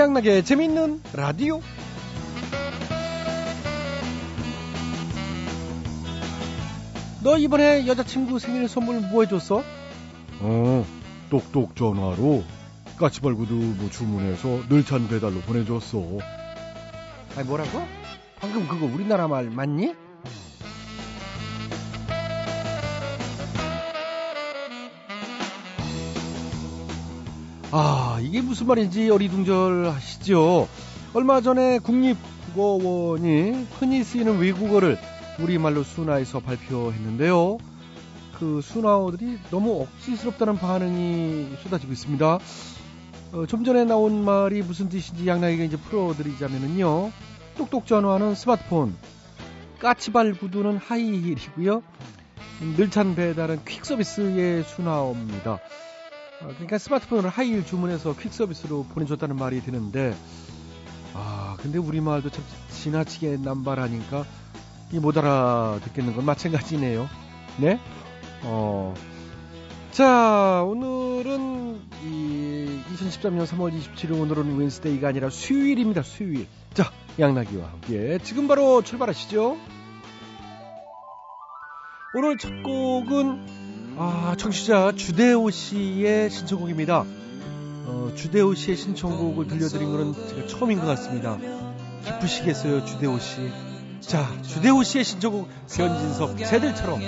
최양락의 재미있는 라디오. 너 이번에 여자친구 생일 선물 뭐 해줬어? 어, 똑똑 전화로 까치발구두 뭐 주문해서 늘찬 배달로 보내줬어. 아니 뭐라고? 방금 그거 우리나라 말 맞니? 아, 이게 무슨 말인지 어리둥절하시죠? 얼마 전에 국립국어원이 흔히 쓰이는 외국어를 우리말로 순화해서 발표했는데요. 그 순화어들이 너무 억지스럽다는 반응이 쏟아지고 있습니다. 어, 좀 전에 나온 말이 무슨 뜻인지 양락이가 이제 풀어드리자면은요. 똑똑 전화는 스마트폰, 까치발 구두는 하이힐이고요. 늘찬 배달은 퀵 서비스의 순화어입니다. 어, 그러니까 스마트폰을 하이힐 주문해서 퀵 서비스로 보내줬다는 말이 되는데, 아, 근데 우리말도 참 지나치게 남발하니까 이 못 알아듣겠는 건 마찬가지네요. 네? 어. 자, 오늘은 이 2013년 3월 27일 오늘은 웬스데이가 아니라 수요일입니다. 수요일. 자, 양나기와 함께 지금 바로 출발하시죠. 오늘 첫 곡은 아, 청취자 주대호 씨의 신청곡입니다. 어, 주대호 씨의 신청곡을 들려드린 것은 제가 처음인 것 같습니다. 기쁘시겠어요, 주대호 씨. 자, 주대호 씨의 신청곡 변진섭 새들처럼.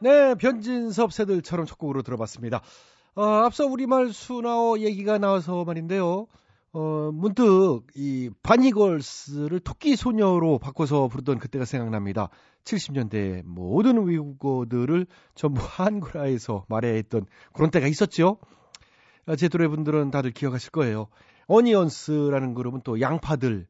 네, 변진섭 새들처럼 첫 곡으로 들어봤습니다. 어, 앞서 우리말 순화어 얘기가 나와서 말인데요. 어, 문득 이 바니걸스를 토끼 소녀로 바꿔서 부르던 그때가 생각납니다. 70년대 모든 외국어들을 전부 한글화해서 말해야 했던 그런 때가 있었죠. 아, 제 또래 분들은 다들 기억하실 거예요. 어니언스라는 그룹은 또 양파들.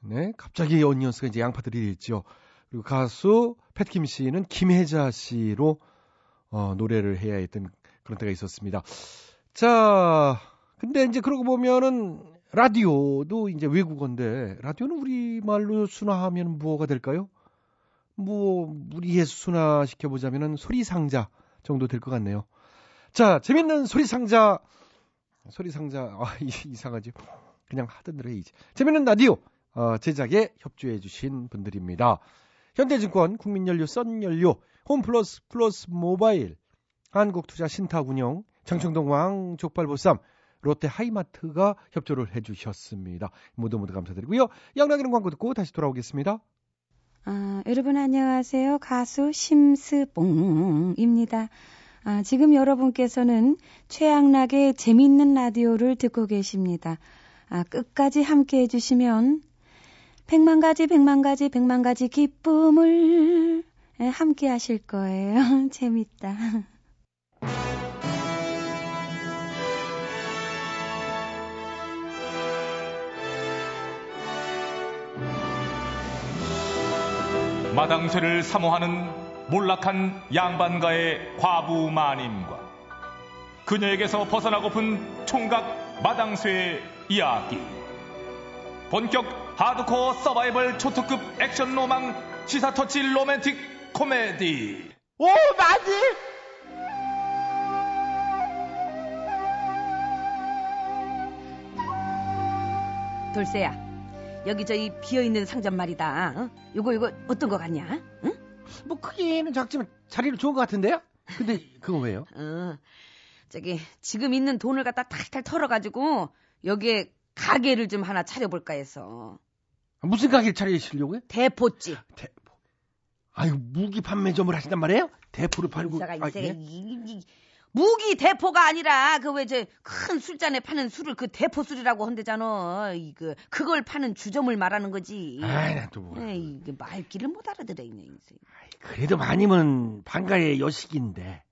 네, 갑자기 어니언스가 이제 양파들이 됐죠. 그리고 가수 팻킴 씨는 김혜자 씨로 어, 노래를 해야 했던 그런 때가 있었습니다. 자, 근데 이제 그러고 보면은 라디오도 이제 외국어인데 라디오는 우리말로 순화하면 뭐가 될까요? 뭐 우리에 순화 시켜 보자면은 소리 상자 정도 될 것 같네요. 자, 재밌는 소리 상자, 소리 상자 아 이상하지. 그냥 하던 해야지. 재밌는 라디오 어, 제작에 협조해 주신 분들입니다. 현대증권, 국민연료, 썬연료, 홈플러스 플러스 모바일, 한국투자신탁운영, 장충동 왕족발보쌈, 롯데 하이마트가 협조를 해주셨습니다. 모두 모두 감사드리고요. 양락이는 광고 듣고 다시 돌아오겠습니다. 아, 여러분 안녕하세요. 가수 심스봉입니다. 아, 지금 여러분께서는 최양락의 재밌는 라디오를 듣고 계십니다. 아, 끝까지 함께 해주시면 백만 가지, 백만 가지, 백만 가지 기쁨을 함께 하실 거예요. 재밌다. 마당쇠를 사모하는 몰락한 양반가의 과부 마님과 그녀에게서 벗어나고픈 총각 마당쇠의 이야기 본격 하드코어 서바이벌 초특급 액션 로망 시사 터치 로맨틱 코미디 오 맞지? 돌쇠야 여기 저기 비어있는 상점 말이다. 어? 요거 요거 어떤 거 같냐? 응? 뭐 크기는 작지만 자리는 좋은 것 같은데요? 근데 그거 왜요? 어, 저기 지금 있는 돈을 갖다 탈탈 털어가지고 여기에 가게를 좀 하나 차려볼까 해서. 무슨 가게를 차리시려고요? 대포집. 대포. 아유 무기 판매점을 하신단 말이에요? 대포를 팔고. 이사가 아, 예? 이, 이, 무기 대포가 아니라 그 왜 저 큰 술잔에 파는 술을 그 대포 술이라고 한대잖아. 이그 그걸 파는 주점을 말하는 거지. 아이 나또 뭐. 에이 그 말귀를 못 알아들어 있네 인생. 그래도 마님은 반가의 여식인데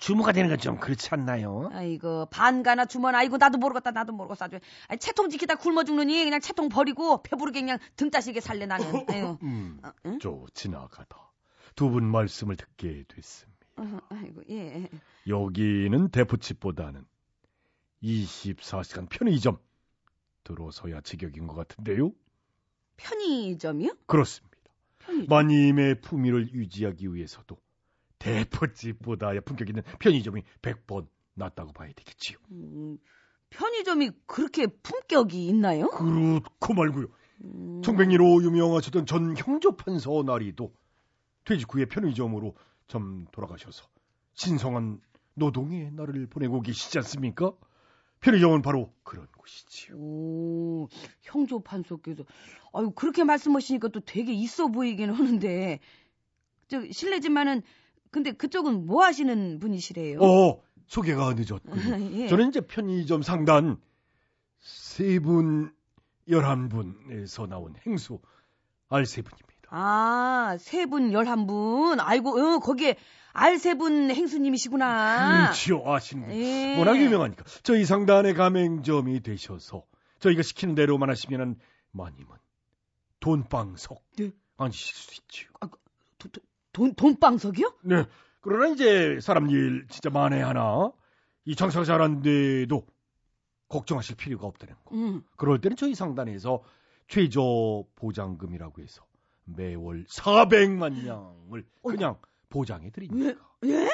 주모가 되는 건 좀 그렇지 않나요? 아이고 반가나 주모나 아이고 나도 모르겠다 나도 모르겠어 아주 아니, 채통 지키다 굶어 죽느니 그냥 채통 버리고 배부르게 그냥 등 따시게 살래 나는. 아유. 음, 어, 응? 저 지나가다 두 분 말씀을 듣게 됐습니다. 어, 아이고, 예. 여기는 대포집보다는 24시간 편의점 들어서야 제격인 것 같은데요? 편의점이요? 그렇습니다. 편의점. 마님의 품위를 유지하기 위해서도 대포집보다야 품격 있는 편의점이 100번 낫다고 봐야 되겠지요. 음, 편의점이 그렇게 품격이 있나요? 그렇고 말고요. 음, 청백리로 유명하셨던 전 형조판서 나리도 퇴직 후에 편의점으로 점 돌아가셔서 신성한 노동의 날을 보내고 계시지 않습니까? 편의점은 바로 그런 곳이지요. 오, 형조 판소께서 아유 그렇게 말씀하시니까 또 되게 있어 보이긴 하는데 저 실례지만은 근데 그쪽은 뭐 하시는 분이시래요? 어, 소개가 늦었군요. 예. 저는 이제 편의점 상단 세 분, 열한 분에서 나온 행수 알세 분입니다. 아, 세 분, 열한 분. 아이고, 어, 거기에 알세 분 행수님이시구나. 그렇지요, 아시는 분. 예. 워낙 유명하니까. 저희 상단의 가맹점이 되셔서 저희가 시키는 대로만 하시면은 마님은 돈방석 네. 앉으실 수 있지요. 도- 도- 돈, 돈방석이요? 네. 그러나 이제 사람 일 진짜 만에 하나 이 장사가 잘안돼도 걱정하실 필요가 없다는 거. 음. 그럴 때는 저희 상단에서 최저 보장금이라고 해서 매월 400만 양을 그냥 보장해 드립니다. 예?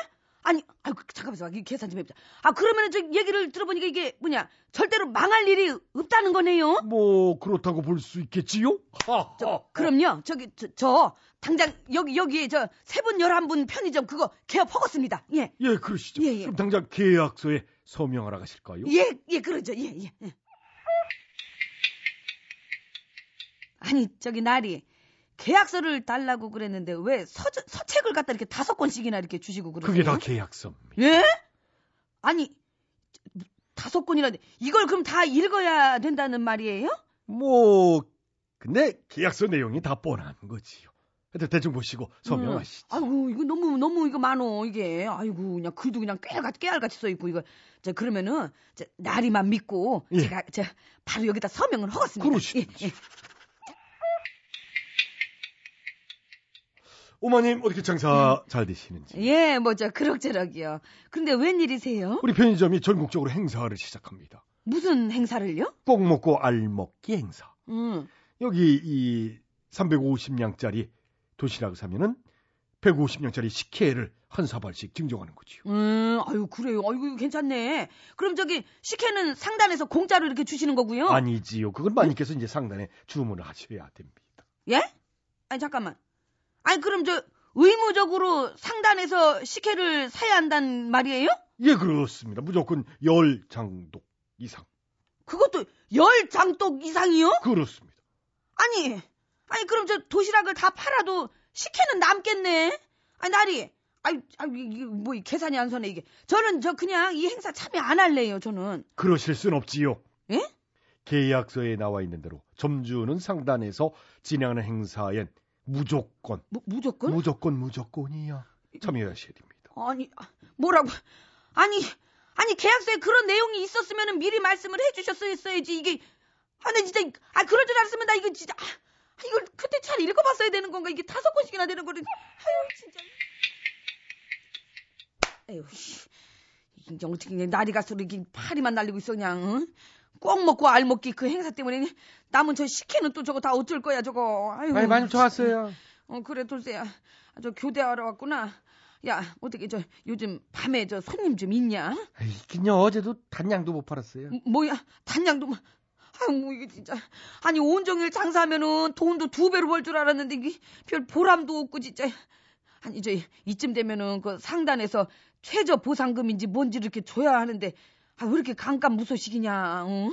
아니, 아이고, 잠깐만요. 이 계산 좀 해보자. 아, 그러면은 저 얘기를 들어보니까 이게 뭐냐. 절대로 망할 일이 없다는 거네요? 뭐 그렇다고 볼 수 있겠지요? 하, 저, 하. 그럼요. 저기, 저, 저 당장 여기, 여기, 저, 세 분, 열한 분 편의점 그거 개업하겠습니다. 예. 예, 그러시죠. 예, 예. 그럼 당장 계약서에 서명하러 가실까요? 예, 예, 그러죠. 예, 예. 예. 아니, 저기, 나리. 계약서를 달라고 그랬는데 왜 서, 서책을 갖다 이렇게 다섯 권씩이나 이렇게 주시고 그러세요? 그게 다 계약서입니다. 예? 아니, 다섯 권이라는데 이걸 그럼 다 읽어야 된다는 말이에요? 뭐 근데 계약서 내용이 다 뻔한 거지요. 대충 보시고 서명하시죠. 음. 아이고, 이거 너무, 너무 이거 많어, 이게. 아이고, 그냥 글도 그냥 깨알같이, 깨알같이 써 있고, 이거. 자, 그러면은, 자, 나리만 믿고, 예. 제가, 저, 바로 여기다 서명을 하겠습니다. 그러시죠. 예, 예. 오마님 어떻게 장사 잘 되시는지. 예, 뭐, 저, 그럭저럭이요. 근데 웬일이세요? 우리 편의점이 전국적으로 행사를 시작합니다. 무슨 행사를요? 꼭 먹고 알 먹기 행사. 음. 여기 이 350냥짜리 도시락을 사면은 150냥짜리 식혜를 한 사발씩 증정하는 거지요. 음, 아유, 그래요. 이거 괜찮네. 그럼 저기, 식혜는 상단에서 공짜로 이렇게 주시는 거고요? 아니지요. 그건 마님께서 이제 상단에 주문을 하셔야 됩니다. 예? 아니, 잠깐만. 아니, 그럼 저, 의무적으로 상단에서 식혜를 사야 한단 말이에요? 예, 그렇습니다. 무조건 열 장독 이상. 그것도 열 장독 이상이요? 그렇습니다. 아니, 아니 그럼 저 도시락을 다 팔아도 식혜는 남겠네. 아니 나리, 아이, 아이 뭐이 계산이 안 서네 이게. 저는 저 그냥 이 행사 참여 안 할래요. 저는. 그러실 순 없지요. 예? 계약서에 나와 있는 대로 점주는 상단에서 진행하는 행사엔 무조건 뭐, 무조건? 무조건 무조건이야 참여하셔야 됩니다. 아니 아, 뭐라고? 아니 아니 계약서에 그런 내용이 있었으면 미리 말씀을 해주셨어야지 이게. 아, 나 진짜 아 그럴 줄 알았으면 나 이거 진짜 아, 이걸 그때 잘 읽어봤어야 되는 건가 이게 다섯 권씩이나 되는 거를. 아유 진짜. 에휴, 씨. 이제 어떻게 그냥 날이 갈수록 이렇게 파리만 날리고 있어 그냥. 응? 꼭 먹고 알 먹기 그 행사 때문에 남은 저 식혜는 또 저거 다 어쩔 거야 저거. 아유. 많이 많이 좋았어요. 어 그래 돌쇠야 아, 저 교대하러 왔구나 야 어떻게 저 요즘 밤에 저 손님 좀 있냐 있긴요. 어제도 단양도 못 팔았어요. 음, 뭐야 단양도 뭐 아유 뭐 이게 진짜 아니 온종일 장사하면은 돈도 두 배로 벌 줄 알았는데 이게 별 보람도 없고 진짜 아니 저 이쯤 되면은 그 상단에서 최저 보상금인지 뭔지 이렇게 줘야 하는데 아 왜 이렇게 강감 무소식이냐 응?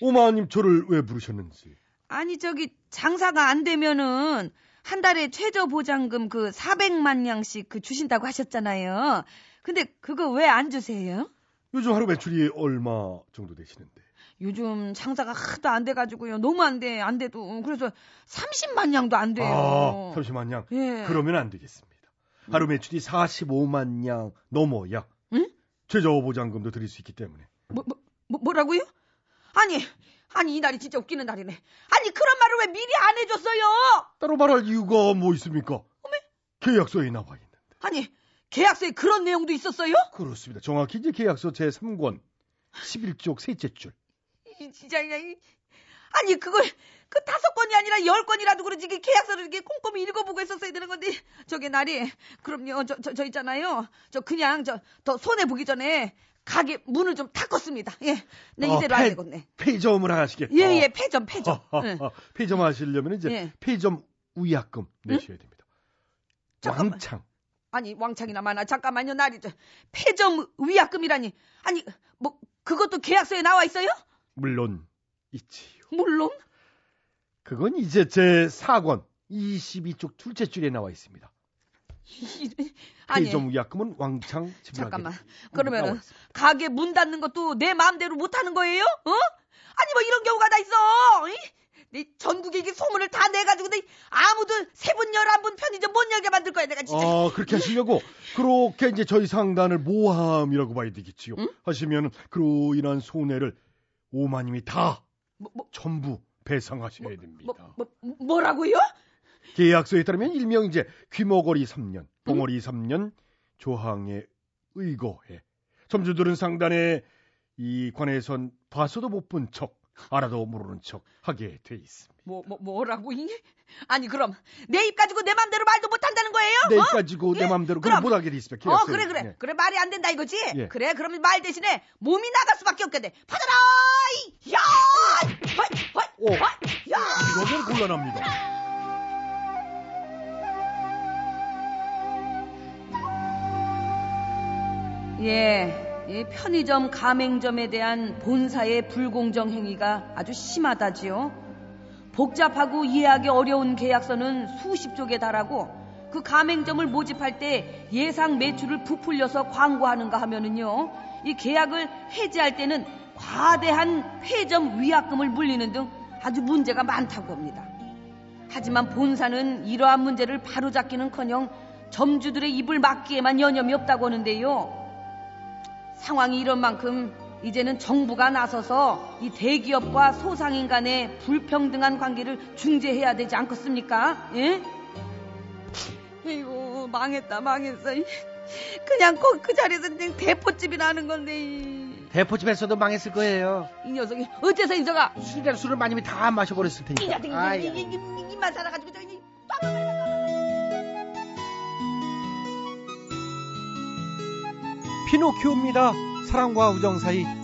오마님 저를 왜 부르셨는지. 아니 저기 장사가 안 되면은 한 달에 최저 보장금 그 400만 양씩 그 주신다고 하셨잖아요. 근데 그거 왜 안 주세요? 요즘 하루 매출이 얼마 정도 되시는데. 요즘 장사가 하도 안 돼가지고요. 너무 안 돼, 안 돼도. 그래서 30만 양도 안 돼요. 아, 30만 양. 예. 그러면 안 되겠습니다. 하루 매출이 45만 양 넘어야 응? 최저 보장금도 드릴 수 있기 때문에. 뭐, 뭐, 뭐, 뭐라고요? 아니, 아니, 이 날이 진짜 웃기는 날이네. 아니, 그런 말을 왜 미리 안 해줬어요? 따로 말할 이유가 뭐 있습니까? 계약서에 나와 있는데. 아니 계약서에 그런 내용도 있었어요? 그렇습니다. 정확히 이제 계약서 제 3권 11쪽 셋째 줄. 이 진짜 그냥 이- 아니 그걸 그 다섯 건이 아니라 열 건이라도 그러지 이 계약서를 이렇게 꼼꼼히 읽어보고 했었어야 되는 건데 저게 날이 그럼요 저저 있잖아요 저 그냥 저 더 손해 보기 전에 가게 문을 좀 닫았습니다 예네 아, 이대로 안 폐- 되겠네 폐점을 하시겠다. 예예 폐점 폐점 예. 폐점 하시려면 이제 예. 폐점 위약금 내셔야 됩니다. 잠깐만. 왕창. 아니 왕창이나 많아 잠깐만요 날이 저 폐점 위약금이라니 아니 뭐 그것도 계약서에 나와 있어요? 물론 있지요. 물론 그건 이제 제 4권 22쪽 둘째 줄에 나와 있습니다. 아니 폐점 위약금은 왕창 지불하게 잠깐만. 그러면은 있습니다. 가게 문 닫는 것도 내 마음대로 못 하는 거예요? 어? 아니 뭐 이런 경우가 다 있어. 이? 내 전국에 이게 소문을 다 내가지고 내 아무도 세분 열한 분 편의점 못 열게 만들 거야 내가 진짜. 아, 그렇게 하시려고 그렇게 이제 저희 상단을 모함이라고 봐야 되겠지요. 응? 하시면 그로 인한 손해를 오마님이 다 뭐, 뭐, 전부 배상하셔야 됩니다. 뭐, 뭐, 뭐 라고요? 계약서에 따르면 일명 이제 귀머거리 3년, 봉어리 3년, 조항에 의거해. 점주들은 상단에 이 관해선 봐서도 못 본 척, 알아도 모르는 척 하게 돼 있습니다. 뭐, 뭐 뭐라고? 이? 아니 그럼 내 입 가지고 내 맘대로 말도 못 한다는 거예요? 내일 어? 가지고 내 예? 맘대로 그럼. 못하게 돼 있습니다. 어 계약서에. 그래 그래 네. 그래 말이 안 된다 이거지 예. 그래 그러면 말 대신에 몸이 나갈 수밖에 없겠네 받아라 이! 야 헐, 헐, 오. 헐, 야 이러면 곤란합니다. 예, 이 편의점 가맹점에 대한 본사의 불공정 행위가 아주 심하다지요. 복잡하고 이해하기 어려운 계약서는 수십 쪽에 달하고 그 가맹점을 모집할 때 예상 매출을 부풀려서 광고하는가 하면은요. 이 계약을 해지할 때는 과대한 폐점 위약금을 물리는 등 아주 문제가 많다고 합니다. 하지만 본사는 이러한 문제를 바로잡기는커녕 점주들의 입을 막기에만 여념이 없다고 하는데요. 상황이 이런 만큼 이제는 정부가 나서서 이 대기업과 소상인 간의 불평등한 관계를 중재해야 되지 않겠습니까? 예? 이거 망했다 망했어. 그냥 꼭 그 자리에서 그냥 대포집이나 하는 건데 이- 대포집에서도 망했을 거예요. 이 녀석이 어째서 인서가 술에 술을 많이 다 마셔버렸을 이 테니까. 녀석이 아이, 이- 이- 이- 입만 살아가지고 저기 피노키오입니다. 사랑과 우정 사이.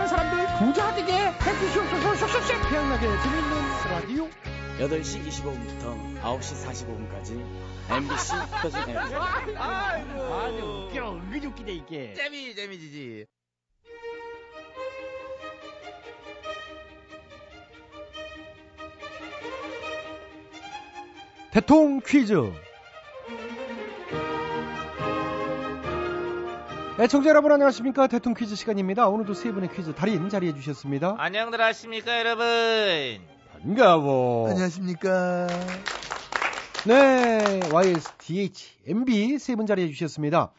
고마운 사람들 부자 되게 해주시옵소서. 쏙쏙쏙 태양나게 재밌는 라디오. 8시 25분부터 9시 45분까지 MBC 표준 FM 아주 웃겨. 은근히 웃기네 이게. 재미 재미지지. 대통 퀴즈 애청자 여러분 안녕하십니까 대통 퀴즈 시간입니다 오늘도 세 분의 퀴즈 달인 자리해 주셨습니다 안녕들 하십니까 여러분. 반가워 안녕하십니까 네, YSDH, MB 세 분 자리해 주셨습니다.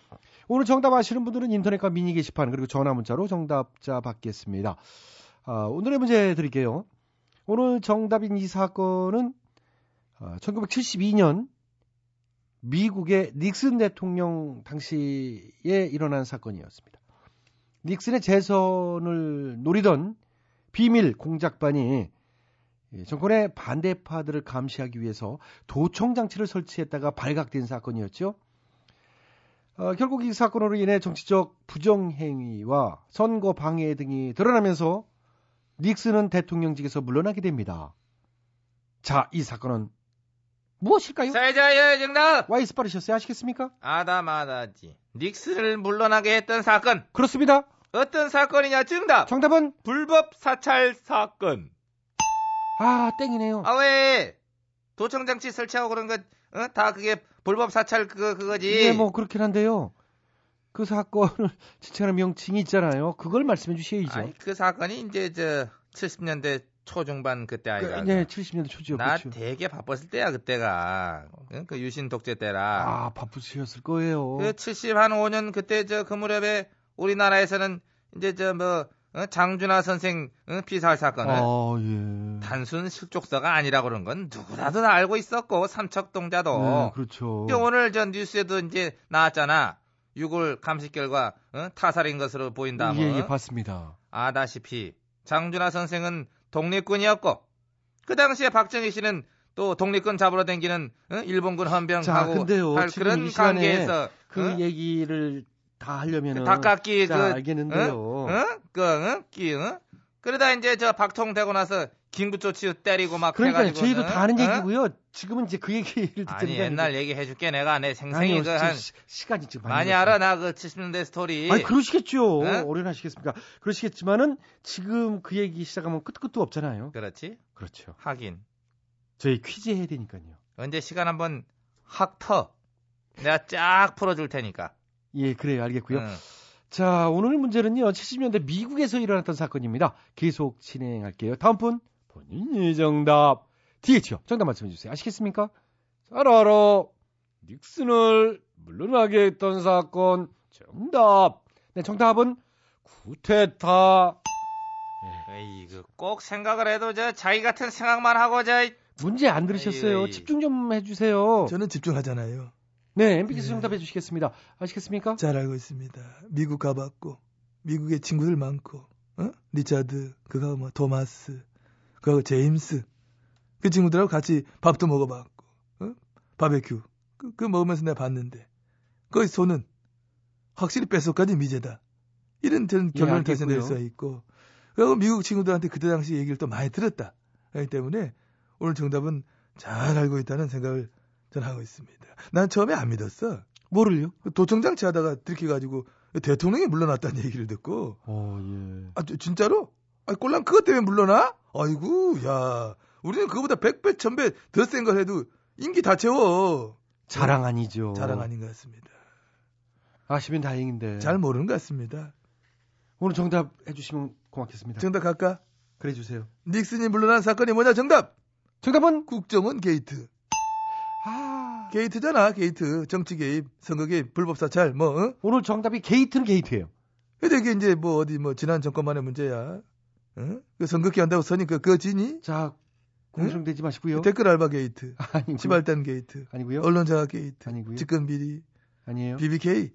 오늘 정답 아시는 분들은 인터넷과 미니 게시판 그리고 전화 문자로 정답자 받겠습니다. 아, 오늘의 문제 드릴게요. 오늘 정답인 이 사건은 아, 1972년 미국의 닉슨 대통령 당시에 일어난 사건이었습니다. 닉슨의 재선을 노리던 비밀 공작반이 예, 정권의 반대파들을 감시하기 위해서 도청 장치를 설치했다가 발각된 사건이었죠. 어, 결국 이 사건으로 인해 정치적 부정행위와 선거 방해 등이 드러나면서 닉슨은 대통령직에서 물러나게 됩니다. 자, 이 사건은 무엇일까요? 사회자의 정답. 와이스 빠르셨어요? 아시겠습니까? 아다마다지. 닉스를 물러나게 했던 사건. 그렇습니다. 어떤 사건이냐 정답. 정답은 불법 사찰 사건. 아 땡이네요. 아 왜? 도청 장치 설치하고 그런 거, 어? 다 그게 불법 사찰 그거 그거지. 예, 뭐 그렇긴 한데요. 그 사건을 지칭하는 명칭이 있잖아요. 그걸 말씀해 주셔야죠. 아니, 그 사건이 이제 저 70년대 초중반 그때 아이가. 그, 네, 70년대 초죠. 나 그렇죠. 되게 바빴을 때야 그때가. 응? 그 유신 독재 때라. 아 바쁘셨을 거예요. 그 70 한 5년 그때 저 그 무렵에 우리나라에서는 이제 저뭐 장준하 선생 응? 피살 사건은 아 예. 단순 실족사가 아니라 그런 건 누구라도 다 알고 있었고 삼척동자도. 네, 그렇죠. 그 오늘 전 뉴스에도 이제 나왔잖아. 6월 감식 결과 어? 타살인 것으로 보인다. 뭐. 예, 예, 봤습니다. 아다시피 장준하 선생은 독립군이었고 그 당시에 박정희 씨는 또 독립군 잡으러 댕기는 어? 일본군 자, 헌병하고 그런 관계에서 그 어? 얘기를 다 하려면은 닭깎기 자, 그 알겠는데요. 어? 어? 그 어? 끼 어? 그러다 이제 저 박통 되고 나서 긴구조치 때리고 막 그러니까 저희도 어? 다 아는 어? 얘기고요. 지금은 이제 그 얘기를 듣는 아니 게 옛날. 얘기 해줄게 내가 내 생생히 그한 시- 시간이 지금 많이 걸렸어요. 알아 나 그 70년대 스토리 아니 그러시겠죠. 어? 오래하시겠습니까? 그러시겠지만은 지금 그 얘기 시작하면 끝도 끝도 없잖아요. 그렇지 그렇죠. 하긴 저희 퀴즈 해야 되니까요. 언제 시간 한번 확 터. 내가 쫙 풀어줄 테니까. 예, 그래요. 알겠고요. 응. 자, 오늘 문제는요. 70년대 미국에서 일어났던 사건입니다. 계속 진행할게요. 다음 분 본인이 정답. DH요. 정답 말씀해 주세요. 아시겠습니까? 잘 알아. 닉슨을 물러나게 했던 사건 정답. 네, 정답은 구테타. 에이, 그꼭 생각을 해도 저 자기 같은 생각만 하고 저 문제 안 들으셨어요. 에이, 에이. 집중 좀 해주세요. 저는 집중하잖아요. 네, MB께서 네. 정답해 주시겠습니다. 아시겠습니까? 잘 알고 있습니다. 미국 가봤고 미국에 친구들 많고 어? 리차드 그거 뭐 토마스 그거 제임스 그 친구들하고 같이 밥도 먹어봤고 어? 바베큐 그, 그 먹으면서 내가 봤는데 거기 손은 확실히 뼛속까지 미제다 이런 저는 예, 결론을 다시 낼 알겠고요. 수 있고 그리고 미국 친구들한테 그때 당시 얘기를 또 많이 들었다 그렇기 때문에 오늘 정답은 잘 알고 있다는 생각을 저는 하고 있습니다. 난 처음에 안 믿었어. 뭐를요? 도청장치 하다가 들켜가지고 대통령이 물러났다는 얘기를 듣고 어, 예. 아 저- 진짜로? 아 꼴랑 그것 때문에 물러나? 아이고 야 우리는 그거보다 100배 1000배 더 센 걸 해도 임기 다 채워 자랑 아니죠. 자랑 아닌 것 같습니다 아시면 다행인데. 잘 모르는 것 같습니다 오늘 정답 해주시면 고맙겠습니다. 정답 갈까? 그래 주세요. 닉슨이 물러난 사건이 뭐냐 정답 정답은 국정원 게이트 아 게이트잖아 게이트 정치 개입 선거 개입 불법 사찰 뭐 어? 오늘 정답이 게이트는 게이트예요. 근데 이게 이제 뭐 어디 뭐 지난 정권만의 문제야 어? 그 선거기 한다고 서니 그 거지니? 자 공성되지 마시고요. 댓글 알바 게이트 아니고요. 지발단 게이트 아니고요. 언론자가 게이트 아니고요. 직권 비리 아니에요. BBK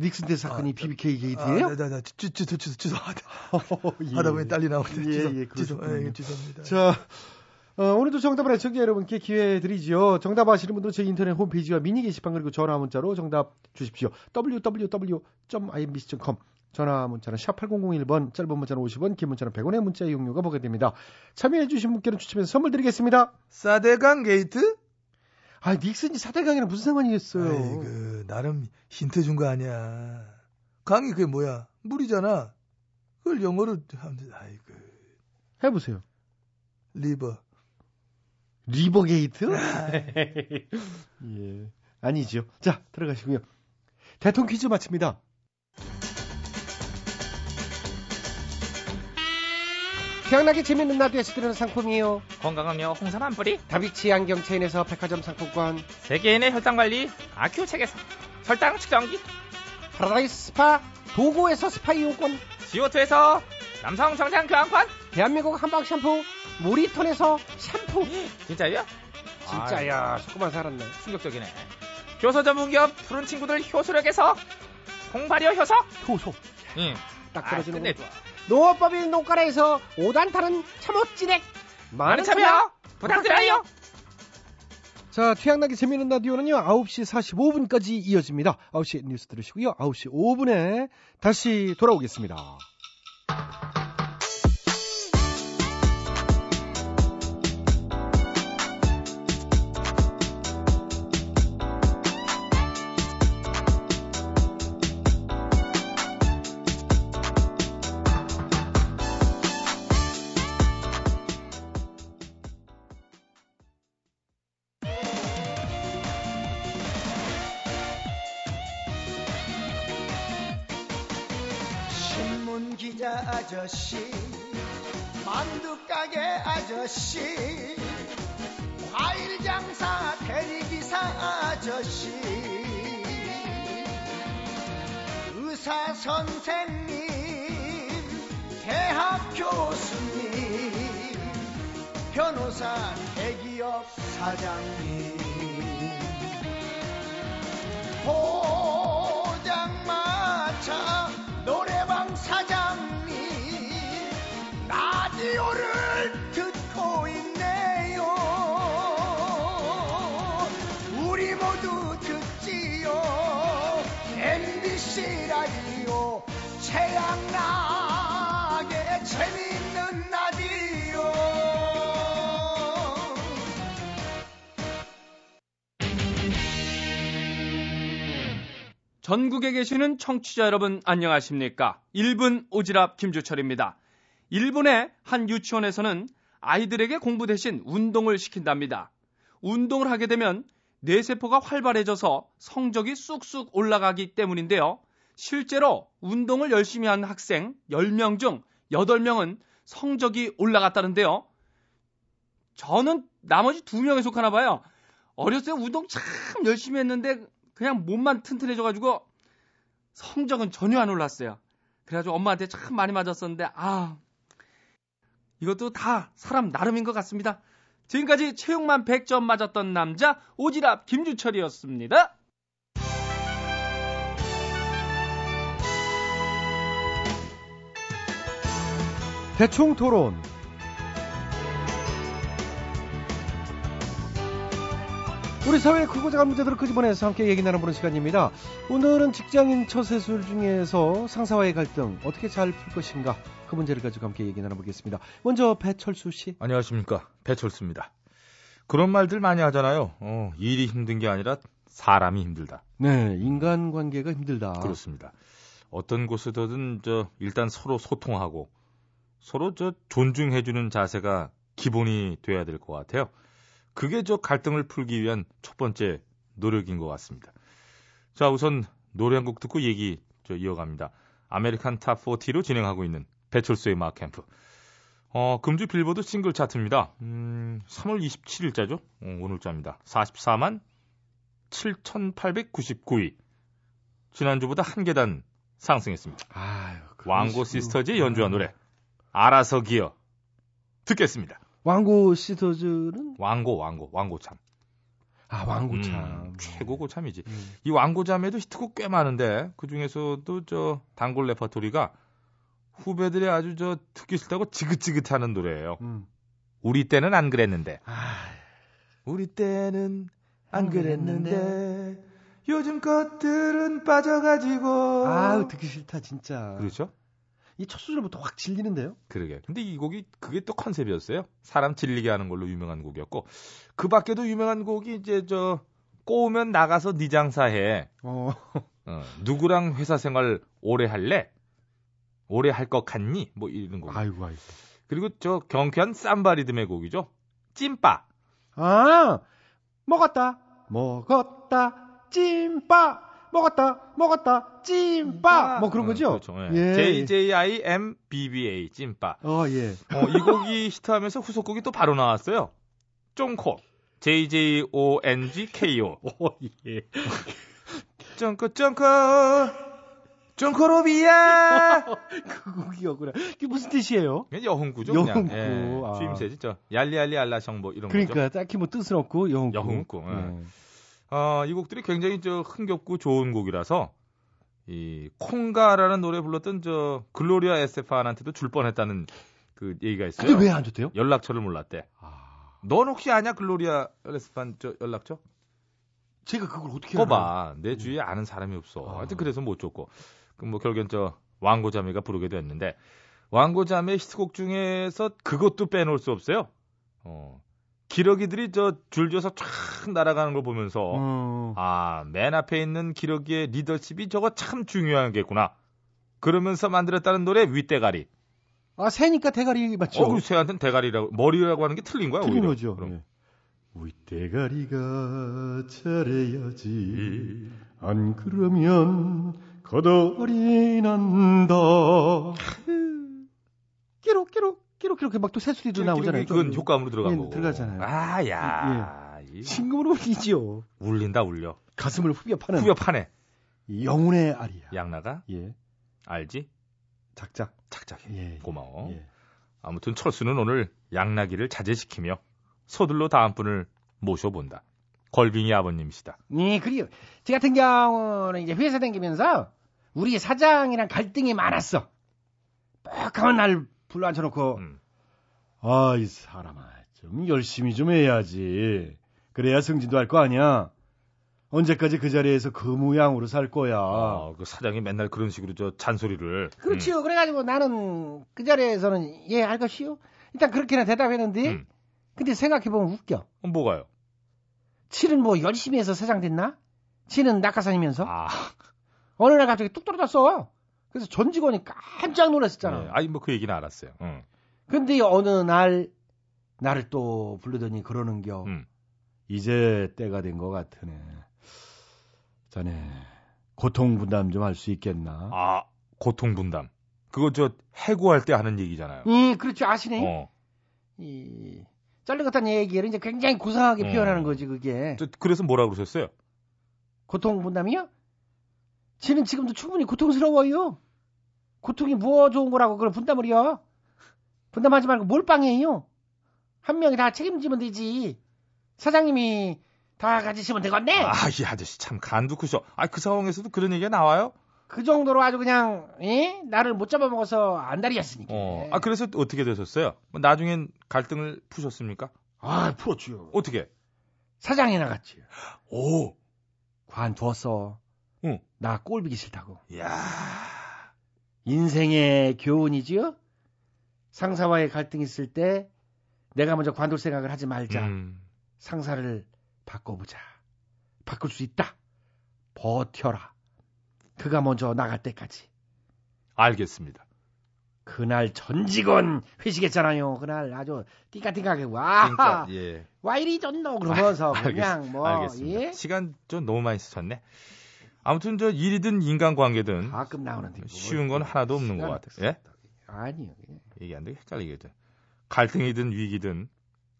닉슨 대 사건이 아, BBK 게이트예요? 아, 나, 나, 취, 취소, 취소, 취소. 하다, 예, 하다 보니 딸리 나오는데. 예, 취소, 예, 취소. 예, 죄송합니다. 자, 어, 오늘도 정답을 애청자 여러분께 기회 드리지요. 정답 아시는 분들은 저희 인터넷 홈페이지와 미니 게시판 그리고 전화 문자로 정답 주십시오. www.imbc.com 전화 문자는 샵 8001번, 짧은 문자는 50원, 긴 문자는 100원의 문자 이용료가 보게 됩니다. 참여해주신 분께는 추첨해서 선물 드리겠습니다. 사대강 게이트? 아, 닉슨이 사대강이랑 무슨 상관이겠어요? 아이고, 나름 힌트 준 거 아니야. 강이 그게 뭐야? 물이잖아. 그걸 영어로 하면, 아이고, 해보세요. River. River게이트? 예. 아니죠. 자, 들어가시고요. 대통령 퀴즈 마칩니다. 최양락의 재밌는 라디오에서 드리는 상품이요. 건강음료 홍삼 한 뿌리, 다비치 안경 체인에서 백화점 상품권, 세계인의 혈당 관리 아큐첵에서 혈당 측정기, 파라다이스 스파 도고에서 스파 이용권, 지오투에서 남성 정장 교환권. 대한민국 한방 샴푸 모리톤에서 샴푸. 진짜요? 진짜야, 조금만 살았네. 충격적이네. 효소 전문기업 푸른 친구들 효소력에서 홍발효 효소. 효소. 응. 딱 아, 떨어지는 끝내 거. 농업법인 농가라에서 옻 안 타는 참옻진액. 많은 참여 부탁드려요. 자, 태양나게 재미있는 라디오는요, 9시 45분까지 이어집니다. 9시 뉴스 들으시고요, 9시 5분에 다시 돌아오겠습니다. 아저씨 만두 가게 아저씨 과일 장사 대리기사 아저씨 의사 선생님 대학 교수님 변호사 대기업 사장님. 포 MBC 라디오 최양락의 재미있는 라디오 전국에 계시는 청취자 여러분 안녕하십니까? 1분 오지랖 김주철입니다. 일본의 한 유치원에서는 아이들에게 공부 대신 운동을 시킨답니다. 운동을 하게 되면 뇌세포가 활발해져서 성적이 쑥쑥 올라가기 때문인데요. 실제로 운동을 열심히 한 학생 10명 중 8명은 성적이 올라갔다는데요. 저는 나머지 2명에 속하나 봐요. 어렸을 때 운동 참 열심히 했는데 그냥 몸만 튼튼해져가지고 성적은 전혀 안 올랐어요. 그래가지고 엄마한테 참 많이 맞았었는데 아 이것도 다 사람 나름인 것 같습니다. 지금까지 체육만 100점 맞았던 남자 오지랖 김주철이었습니다. 대충 토론. 우리 사회의 크고 작은 문제들을 끄집어내서 함께 얘기 나눠보는 시간입니다. 오늘은 직장인 처세술 중에서 상사와의 갈등 어떻게 잘 풀 것인가 그 문제를 가지고 함께 얘기 나눠보겠습니다. 먼저 배철수 씨. 안녕하십니까. 배철수입니다. 그런 말들 많이 하잖아요. 어, 일이 힘든 게 아니라 사람이 힘들다. 네, 인간 관계가 힘들다. 그렇습니다. 어떤 곳에서든 저 일단 서로 소통하고 서로 저 존중해주는 자세가 기본이 돼야 될 것 같아요. 그게 저 갈등을 풀기 위한 첫 번째 노력인 것 같습니다. 자, 우선 노래 한 곡 듣고 얘기 저 이어갑니다. American Top 40로 진행하고 있는 배철수의 음악캠프 어, 금주 빌보드 싱글 차트입니다. 음, 3월 27일자죠? 어, 오늘자입니다. 44만 7,899위. 지난주보다 한 계단 상승했습니다. 아유, 왕고 시스터즈의 연주한 노래. 알아서 기어. 듣겠습니다. 왕고 시스터즈는 왕고, 왕고, 왕고참. 아 왕고참 음, 최고 고참이지. 음. 이 왕고참에도 히트곡 꽤 많은데 그 중에서도 저 단골 레퍼토리가 후배들이 아주 저 듣기 싫다고 지긋지긋하는 노래예요. 음. 우리 때는 안 그랬는데. 아, 우리 때는 안 그랬는데 요즘 것들은 빠져가지고 아유 듣기 싫다 진짜. 그렇죠? 이 첫 소절부터 확 질리는데요. 그러게. 근데 이 곡이 그게 또 컨셉이었어요. 사람 질리게 하는 걸로 유명한 곡이었고 그 밖에도 유명한 곡이 이제 저 꼬우면 나가서 네 장사해. 어. 어, 누구랑 회사 생활 오래 할래? 오래 할 것 같니? 뭐 이런 곡. 아이고 아이고. 그리고 저 경쾌한 삼바 리듬의 곡이죠. 찐빠. 아 먹었다 먹었다 찐빠 먹었다 먹었다 찐빠 뭐 그런 거죠. 그렇죠. 예. JJIMBBA 찐빠. 어 예. 어, 이 곡이 히트하면서 후속곡이 또 바로 나왔어요. 쫑코. JJONGKO. 어 예. 쫑코 쫑코. 쫑코로비야. 그 곡이었구나. 그게 무슨 뜻이에요? 그냥 여흥구죠. 여흥구. 그냥. 예. 아. 추임새 진짜. 얄리얄리 알라성 뭐 이런 그러니까 거죠. 딱히 뭐 뜻은 없고 여흥구. 여흥구, 예. 예. 어, 이 곡들이 굉장히 저 흥겹고 좋은 곡이라서 이 콩가라는 노래 불렀던 저 글로리아 에스테판한테도 줄 뻔했다는 그 얘기가 있어요. 근데 왜 안 줬대요? 연락처를 몰랐대. 아, 넌 혹시 아냐 글로리아 에스테판 저 연락처? 제가 그걸 어떻게 알아요? 꿔봐. 내 주위에 아는 사람이 없어. 아. 하여튼 그래서 못 줬고. 뭐 결국엔 저 왕고자매가 부르게 됐는데 왕고자매 히트곡 중에서 그것도 빼놓을 수 없어요. 어. 기러기들이 저 줄져서 쫙 날아가는 걸 보면서 어. 아, 맨 앞에 있는 기러기의 리더십이 저거 참 중요하겠구나. 그러면서 만들었다는 노래 윗대가리. 아 새니까 대가리 맞죠? 어, 그 새한테는 대가리라고 머리라고 하는 게 틀린 거야, 틀린 오히려. 거죠. 그럼. 예. 윗대가리가 잘해야지 안 그러면 거덜이 난다. 끼룩 끼룩 끼룩 끼룩 막또 새소리도 나오잖아요. 그건 좀. 효과음으로 들어간 예, 거고. 들어가잖아요. 아, 야. 이 싱금으로 울리지요. 울린다 울려. 가슴을 후벼 파는 후벼 파네. 영혼의 아리야. 양나가 예. 알지? 작작. 착착해. 예. 고마워. 예. 아무튼 철수는 오늘 양나기를 자제시키며 서둘러 다음 분을 모셔본다. 걸빙이 아버님이시다. 네, 그래요. 저 같은 경우는 이제 회사 다니면서 우리 사장이랑 갈등이 많았어. 뻑하면 날 불러 앉혀놓고 음. 아, 이 사람아, 좀 열심히 좀 해야지. 그래야 승진도 할 거 아니야. 언제까지 그 자리에서 그 모양으로 살 거야. 아, 그 사장이 맨날 그런 식으로 저 잔소리를. 그렇지요. 그래가지고 나는 그 자리에서는 예, 알 것이요. 일단 그렇게는 대답했는데 음. 근데 생각해보면 웃겨. 음, 뭐가요? 치는 뭐 열심히 해서 사장 됐나? 치는 낙하산이면서 아, 어느 날 갑자기 뚝 떨어졌어. 그래서 전 직원이 깜짝 놀랐었잖아. 네. 아니 뭐 그 얘기는 알았어요. 응. 근데 어느 날 나를 또 부르더니 그러는겨. 음. 이제 때가 된 것 같으네. 자네, 고통 분담 좀 할 수 있겠나? 아, 고통 분담. 그거 저 해고할 때 하는 얘기잖아요. 예, 그렇죠. 아시네. 어. 이 짤르같은 얘기를 이제 굉장히 고상하게 어. 표현하는 거지 그게. 저, 그래서 뭐라 그러셨어요? 고통 분담이요? 지는 지금도 충분히 고통스러워요. 고통이 무엇 좋은 거라고 그걸 분담을 해요. 분담하지 말고 몰빵해요. 한 명이 다 책임지면 되지. 사장님이 다 가지시면 되겠네. 아, 이 아저씨 참 간도 크셔. 아, 그 상황에서도 그런 얘기가 나와요? 그 정도로 아주 그냥 예? 나를 못 잡아먹어서 안달이었으니까. 어. 아, 그래서 어떻게 되셨어요? 뭐 나중엔 갈등을 푸셨습니까? 아, 풀었지요. 어떻게? 사장이 나갔지. 오. 관두었어. 응. 나 꼴비기 싫다고. 야. 인생의 교훈이지요. 상사와의 갈등 있을 때 내가 먼저 관둘 생각을 하지 말자. 음. 상사를 바꿔보자. 바꿀 수 있다. 버텨라. 그가 먼저 나갈 때까지. 알겠습니다. 그날 전 직원 회식했잖아요. 그날 아주 띵까띵까하게 와. 그러니까 예. 와 이리 좋노 그러면서 알- 그냥 알겠- 뭐 알겠습니다. 예? 시간 좀 너무 많이 쓰셨네. 아무튼 저 일이든 인간관계든 가끔 나오는데 뭐 쉬운 건 하나도 없는 것 같아요. 예? 아니요. 얘기 안 되게 헷갈리겠죠. 갈등이든 위기든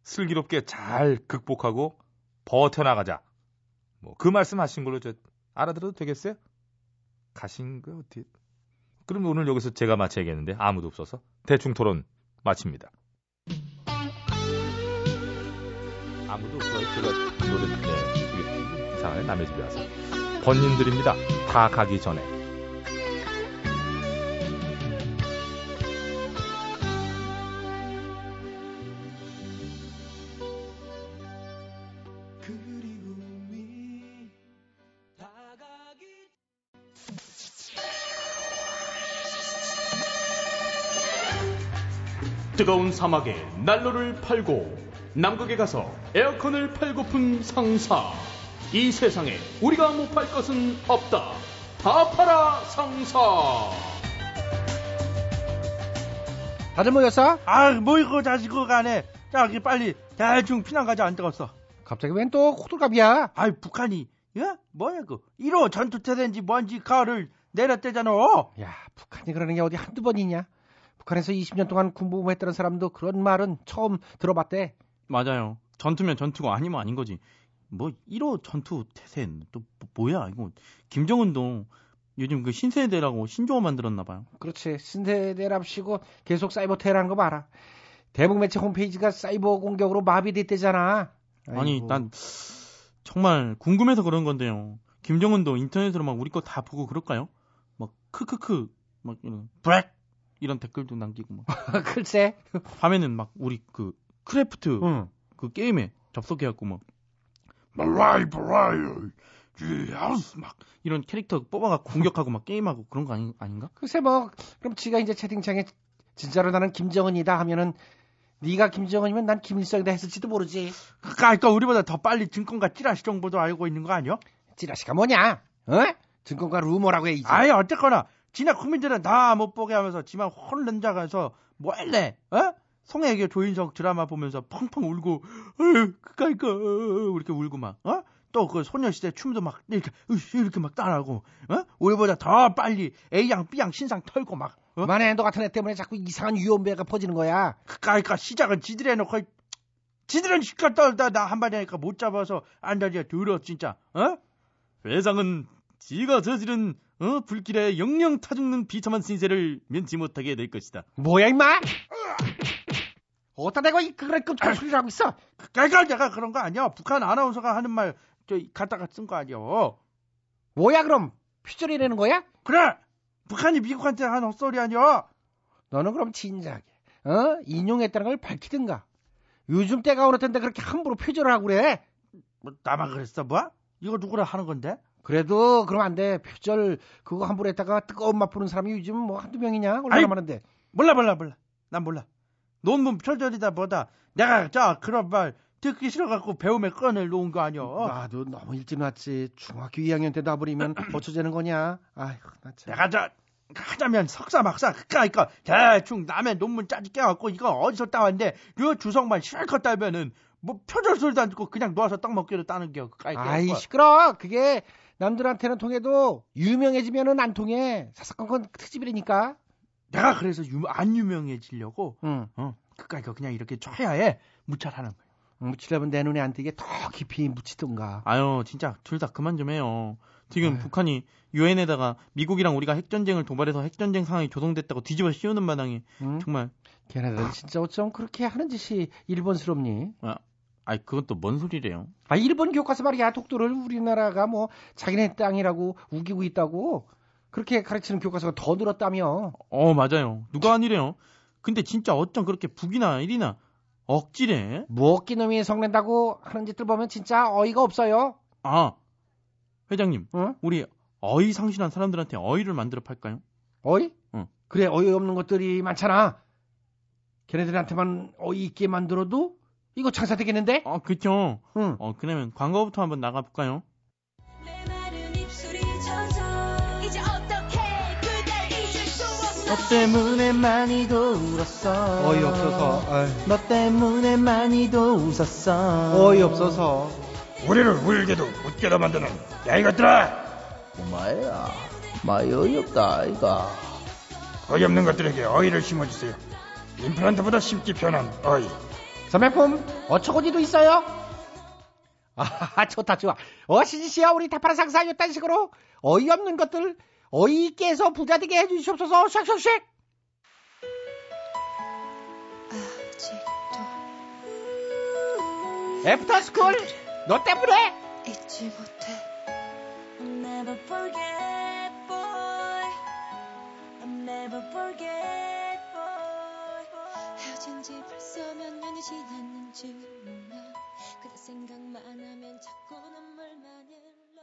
슬기롭게 잘 극복하고 버텨나가자. 뭐 그 말씀하신 걸로 저 알아들어도 되겠어요? 가신 거 어떻게? 그럼 오늘 여기서 제가 마쳐야겠는데 아무도 없어서 대충 토론 마칩니다. 아무도 없어요. 제가 노래 네, 이상하네 남의 집에 와서 번님들입니다. 다 가기 전에. 뜨거운 사막에 난로를 팔고 남극에 가서 에어컨을 팔고픈 상사. 이 세상에 우리가 못 팔 것은 없다. 다 팔아 상사. 다들 모였어? 아, 뭐 이거 자시고 가네. 저기 빨리 대충 피난 가자 안 뜨겁어. 갑자기 웬 또 호들갑이야? 아이, 북한이, 예? 뭐야, 그. 1호 전투태세인지 뭔지 가를 내렸대잖아. 야, 북한이 그러는 게 어디 한두 번이냐? 북한에서 20년 동안 군부했던 사람도 그런 말은 처음 들어봤대. 맞아요. 전투면 전투고 아니면 아닌 거지. 뭐 1호 전투 태세 또 뭐- 뭐야 이거 김정은도 요즘 그 신세대라고 신조어 만들었나 봐요. 그렇지. 신세대랍시고 계속 사이버 테러하는 거 봐라. 대북 매체 홈페이지가 사이버 공격으로 마비됐대잖아. 아니 아이고. 난 정말 궁금해서 그런 건데요. 김정은도 인터넷으로 막 우리 거 다 보고 그럴까요? 막 크크크 막 이런 뷁 이런 댓글도 남기고 막 글쎄. 밤에는 막 우리 그 크래프트 응. 그 게임에 접속해갖고 막말 라이, 브 라이, 하우스 막 이런 캐릭터 뽑아갖고 공격하고 막 게임하고 그런 거 아니, 아닌가? 글쎄 뭐 그럼 지가 이제 채팅창에 진짜로 나는 김정은이다 하면은 네가 김정은이면 난 김일성이다 했을지도 모르지. 그러니까 우리보다 더 빨리 증권가 찌라시 정보도 알고 있는 거 아니야? 찌라시가 뭐냐? 어? 증권가 루머라고 해야지. 아니, 어쨌거나, 지나 국민들은 다 못 보게 하면서 지만 혼란 자가서 뭐 할래? 어? 송혜교 조인성 드라마 보면서 펑펑 울고, 어휴, 그까이까, 이렇게 울고 막, 어? 또 그 소녀시대 춤도 막 이렇게 이렇게 막 따라하고 어? 우리보다 더 빨리 A양 B양 신상 털고 막 어? 만에 너 같은 애 때문에 자꾸 이상한 위험배가 퍼지는 거야. 그니까 시작은 지들이 해놓고 지들은 시kat 떨다 나 한마디 하니까 못 잡아서 안달이야 들어 진짜 어? 회장은 지가 저지른 어? 불길에 영영 타죽는 비참한 신세를 면치 못하게 될 것이다. 뭐야 임마? 어디다 대고 이 그런 끔찍한 소리를 하고 있어? 그러니까 내가 그런 거 아니야. 북한 아나운서가 하는 말 저 갖다가 쓴 거 아니야. 뭐야 그럼 퓨절이라는 거야? 그래. 북한이 미국한테 한 헛소리 아니야. 너는 그럼 진작에 어? 인용했다는 걸 밝히든가. 요즘 때가 어느 텐데 그렇게 함부로 표절을 하고 그래? 뭐 나만 그랬어 뭐? 이거 누구나 하는 건데? 그래도 그럼 안 돼. 표절 그거 함부로 했다가 뜨거운 맛 보는 사람이 요즘 뭐 한두 명이냐? 얼마나 아이, 많은데. 몰라 몰라 몰라. 난 몰라. 논문 표절이다 뭐다. 내가 자 그런 말 듣기 싫어갖고 배움에 꺼내 놓은 거 아니야. 나도 너무 일찍 났지. 중학교 2학년 때 놔버리면 어쩌자는 거냐? 아이고 나 참. 내가 저 하자면 석사 막사 그니까 대충 남의 논문 짜지 깨갖고 이거 어디서 따왔는데 그 주석만 실컷 따면은 뭐 표절 소리도 안 듣고 그냥 놓아서 떡 먹기로 따는 게 그까이 아이 시끄러. 그게 남들한테는 통해도 유명해지면은 안 통해. 사사건건 특집이라니까. 내가 그래서 유, 안 유명해지려고 응. 어 그까이 그냥 이렇게 초야에 무찰하는 거야. 묻히려면 내 눈에 안 띄게 더 깊이 묻히던가. 아유 진짜 둘 다 그만 좀 해요. 지금 아유. 북한이 유엔에다가 미국이랑 우리가 핵전쟁을 도발해서 핵전쟁 상황이 조성됐다고 뒤집어 씌우는 마당에 응? 정말 걔네들 진짜 어쩜 그렇게 하는 짓이 일본스럽니? 아, 아이 그건 또 뭔 소리래요? 아 일본 교과서 말이야 독도를 우리나라가 뭐 자기네 땅이라고 우기고 있다고 그렇게 가르치는 교과서가 더 늘었다며. 어 맞아요. 누가 아니래요. 근데 진짜 어쩜 그렇게 북이나 일이나 억지래? 무엇기 놈이 성낸다고 하는 짓들 보면 진짜 어이가 없어요. 아 회장님, 응? 우리 어이 상실한 사람들한테 어이를 만들어 팔까요? 어이? 응. 그래 어이없는 것들이 많잖아. 걔네들한테만 어이 있게 만들어도 이거 장사 되겠는데? 아 그쵸. 응. 어 그러면 광고부터 한번 나가 볼까요? 너 때문에 많이도 울었어. 어이 없어서. 아이, 너 때문에 많이도 웃었어. 어이 없어서. 우리를 울게도 웃게도 만드는 야 이것들아 엄마야, 마이 어이없다, 아이가. 어이없는 것들에게 어이를 심어주세요 임플란트보다 심기 편한 어이 선배품 어처고지도 있어요? 아 좋다 좋아. 어 시지씨야 우리 대파라 상사 이딴 식으로 어이없는 것들 어이 있게 해서 부자 되게 해주시옵소서. 샥샥샥. 애프터스쿨 너 때문에! 잊지 못해. I'll never forget boy. I'll never forget boy. 헤어진 지 벌써 몇 년이 지났는지 몰라 그대 생각만 하면 자꾸 눈물만 흘러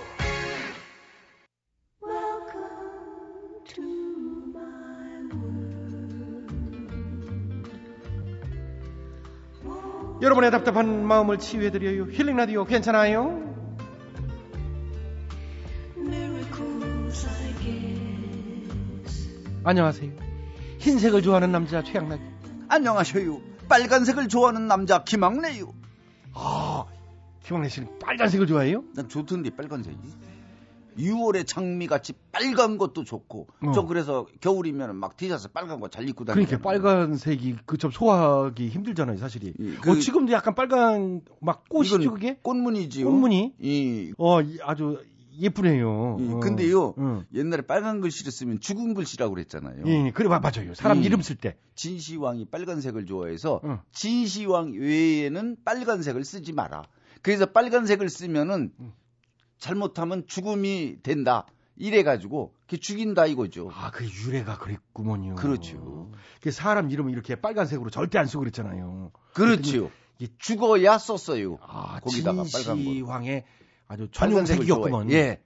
여러분의 답답한 마음을 치유해드려요 힐링 라디오 괜찮아요? 안녕하세요 흰색을 좋아하는 남자 최양락 안녕하세요. 빨간색을 좋아하는 남자 김학래요. 아 김학래 씨는 빨간색을 좋아해요? 난 좋던데 빨간색이. 6월에 장미같이 빨간 것도 좋고 어. 저 그래서 겨울이면 막 티셔츠 빨간 거 잘 입고 다니고 그러니까 빨간색이 그좀 소화하기 힘들잖아요 사실이 그- 어, 지금도 약간 빨간 막 꽃이죠 그게? 꽃무늬지요. 꽃무늬? 이어 이- 아주 예쁘네요 이, 어. 근데요 응. 옛날에 빨간 글씨를 쓰면 죽은 글씨라고 그랬잖아요. 예, 예, 그래 마- 맞아요 사람 음. 이름 쓸 때 진시황이 빨간색을 좋아해서 응. 진시황 외에는 빨간색을 쓰지 마라. 그래서 빨간색을 쓰면은 음. 잘못하면 죽음이 된다. 이래가지고 그 죽인다 이거죠. 아, 그 유래가 그랬구먼요. 그렇죠. 그 사람 이름을 이렇게 빨간색으로 절대 안 쓰고 그랬잖아요. 이게 죽어야 썼어요. 아, 거기다가 빨간 거. 진시황의 아주 빨간색을 전용 색이었구먼. 좋아해. 예.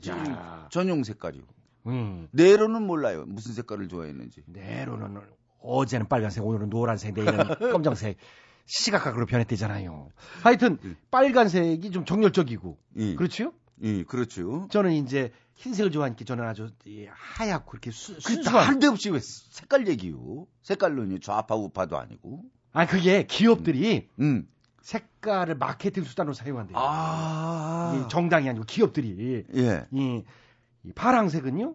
지- 야. 전용 색깔이요. 음. 네로는 몰라요. 무슨 색깔을 좋아했는지. 네로는 어제는 빨간색, 오늘은 노란색, 내일은 검정색. 시각각으로 변했대잖아요. 하여튼 빨간색이 좀 정열적이고 예. 그렇죠? 예, 그렇죠. 저는 이제 흰색을 좋아하니까 저는 아주 이 하얗고 이렇게 수, 그 순수한. 한데 없이 왜 색깔 얘기요? 색깔론이 좌파 우파도 아니고. 아 그게 기업들이 음. 색깔을 마케팅 수단으로 사용한대요. 아. 정당이 아니고 기업들이 예. 이, 이 파랑색은요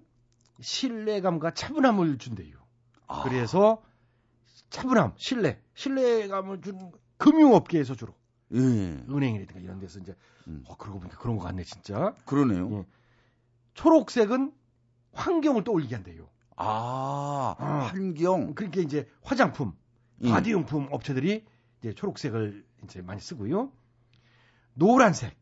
신뢰감과 차분함을 준대요. 아. 그래서 차분함, 신뢰, 신뢰감을 준 금융업계에서 주로 예. 은행이라든가 이런 데서 이제 음. 어, 그러고 보니까 그런 거 같네 진짜. 그러네요. 예. 초록색은 환경을 떠올리게 한대요. 아, 어. 환경. 그러니까 이제 화장품, 음. 바디용품 업체들이 이제 초록색을 이제 많이 쓰고요. 노란색.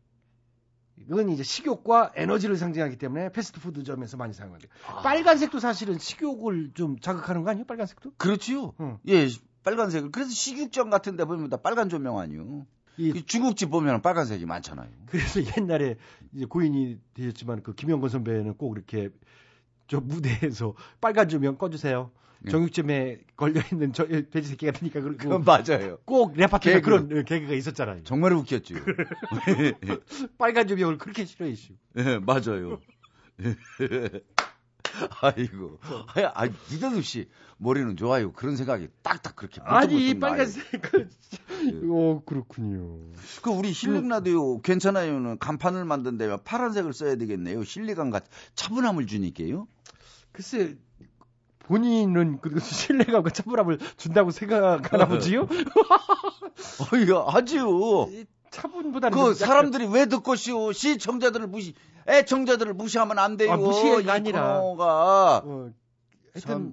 이건 이제 식욕과 에너지를 상징하기 때문에 패스트푸드점에서 많이 사용한대요. 빨간색도 사실은 식욕을 좀 자극하는 거 아니에요? 빨간색도? 그렇지요. 응. 예, 빨간색을. 그래서 식육점 같은 데 보면 다 빨간 조명 아니요. 이- 그 중국집 보면 빨간색이 많잖아요. 그래서 옛날에 이제 고인이 되셨지만 그 김영건 선배는 꼭 이렇게 저 무대에서 빨간 조명 꺼주세요. 예. 정육점에 걸려 있는 저 돼지 새끼 같으니까 그리고 그건 맞아요. 꼭 레파토리에 개그. 그런 개그가 있었잖아요. 정말 웃겼죠. 빨간 조명을 그렇게 싫어했슈. 예, 맞아요. 아이고. 아, 아, 니들없이 머리는 좋아요. 그런 생각이 딱딱 그렇게. 아니. 빨간색 그 어, 그렇군요. 그 우리 힐링 라디오 괜찮아요는 간판을 만든다면 파란색을 써야 되겠네요. 실리감 같 차분함을 주니까요. 글쎄 본인은 그 신뢰감과 차분함을 준다고 생각하나 보지요? 어이가 하지요. 차분보다는 그 사람들이 왜 듣고 시오 시청자들을 무시 애청자들을 무시하면 안 돼요. 아, 무시가 이 아니라. 코너가 어, 하여튼 참.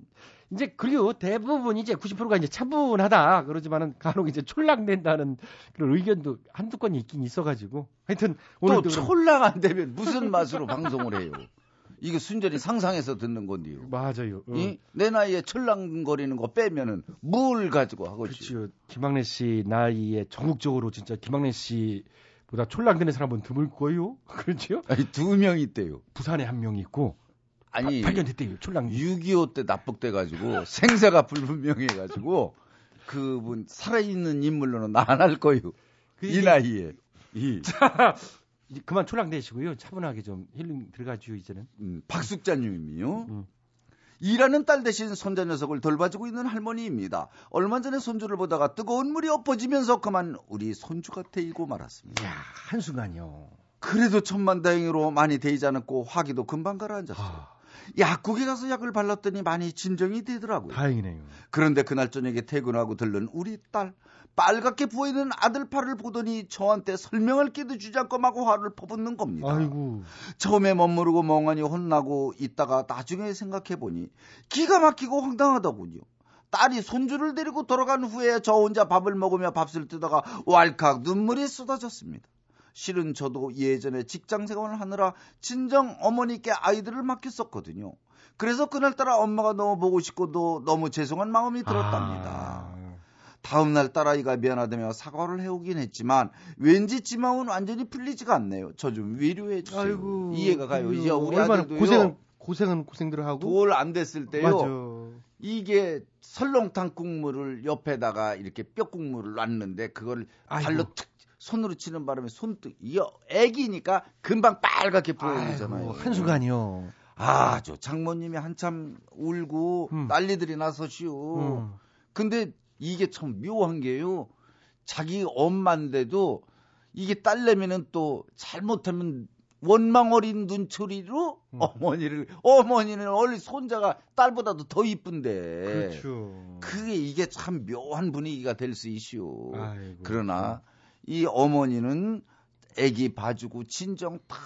이제 그리고 대부분 이제 90%가 이제 차분하다 그러지만은 간혹 이제 촐락낸다는 그런 의견도 한두 건이 있긴 있어가지고 하여튼 또 오늘도 그럼- 촐락 안 되면 무슨 맛으로 방송을 해요. 이게 순전히 상상해서 듣는 건데요. 맞아요. 어. 이? 내 나이에 철랑거리는 거 빼면은 뭘 가지고 하겠지. 그렇죠. 김학래 씨 나이에 전국적으로 진짜 김학래 씨보다 촐락되는 사람은 드물 거요. 그렇죠? 아니 두 명 있대요. 부산에 한 명 있고 아니 발견됐대요. 촐락. 6.25때 납북돼 가지고 생사가 불분명해 가지고 그분 살아있는 인물로는 나안할 거요. 이 나이에. 이 이제 그만 촐락 내시고요. 차분하게 좀 힐링 들어가지요 이제는. 음, 박숙자님이요. 음. 일하는 딸 대신 손자 녀석을 돌봐주고 있는 할머니입니다. 얼마 전에 손주를 보다가 뜨거운 물이 엎어지면서 그만 우리 손주가 데이고 말았습니다. 야 한순간이요. 그래도 천만다행으로 많이 데이지 않았고 화기도 금방 가라앉았어요. 아, 약국에 가서 약을 발랐더니 많이 진정이 되더라고요. 다행이네요. 그런데 그날 저녁에 퇴근하고 들른 우리 딸 빨갛게 부어있는 아들 팔을 보더니 저한테 설명할 기도 주지 않고 마구 화를 퍼붓는 겁니다. 아이고. 처음에 멋모르고 멍하니 혼나고 있다가 나중에 생각해보니 기가 막히고 황당하더군요. 딸이 손주를 데리고 돌아간 후에 저 혼자 밥을 먹으며 밥을 뜨다가 왈칵 눈물이 쏟아졌습니다. 실은 저도 예전에 직장 생활을 하느라 친정 어머니께 아이들을 맡겼었거든요. 그래서 그날따라 엄마가 너무 보고 싶고도 너무 죄송한 마음이 들었답니다. 아, 다음날 딸아이가 미안하다며 사과를 해오긴 했지만 왠지 지 마음은 완전히 풀리지가 않네요. 저 좀 위로해 주세요. 아이고. 이해가 가요. 이제 우리 아들도요. 고생은 고생은 고생들 하고. 돌 안 됐을 때요. 맞아. 이게 설렁탕 국물을 옆에다가 이렇게 뼈 국물을 놨는데 그걸. 발로 툭 손으로 치는 바람에 손등 이 애기니까 금방 빨갛게. 아이고, 한순간이요. 아, 저 장모님이 한참 울고 음. 난리들이 나서시오. 음. 근데 이게 참 묘한 게요. 자기 엄마인데도 이게 딸내미는 또 잘못하면 원망 어린 눈초리로 음. 어머니를 어머니는 원래 손자가 딸보다도 더 이쁜데 그렇죠. 그게 이게 참 묘한 분위기가 될 수. 아이고. 그러나 이 어머니는 애기 봐주고 친정 다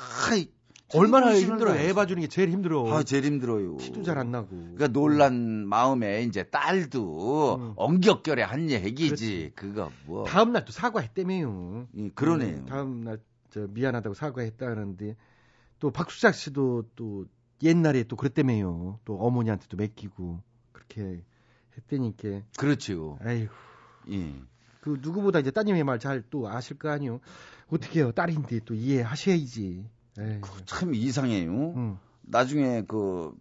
얼마나 힘들어. 애. 봐주는 게 제일 힘들어. 아, 제일 힘들어요. 티도 잘 안 나고. 그러니까 놀란 마음에 이제 딸도 음. 엉겹결에 한 얘기지. 그거 뭐. 다음 날 또 사과했다며요. 이, 그러네요. 음, 다음 날 저 미안하다고 사과했다는데 또 박수작 씨도 또 옛날에 또 그랬다며요. 또 어머니한테 도 맡기고 그렇게 했다니까. 그렇지요. 아이고. 예. 그 누구보다 이제 따님의 말 잘 또 아실 거 아니요. 어떻게 해요? 딸인데 또 이해하셔야지. 참 이상해요. 음. 나중에 그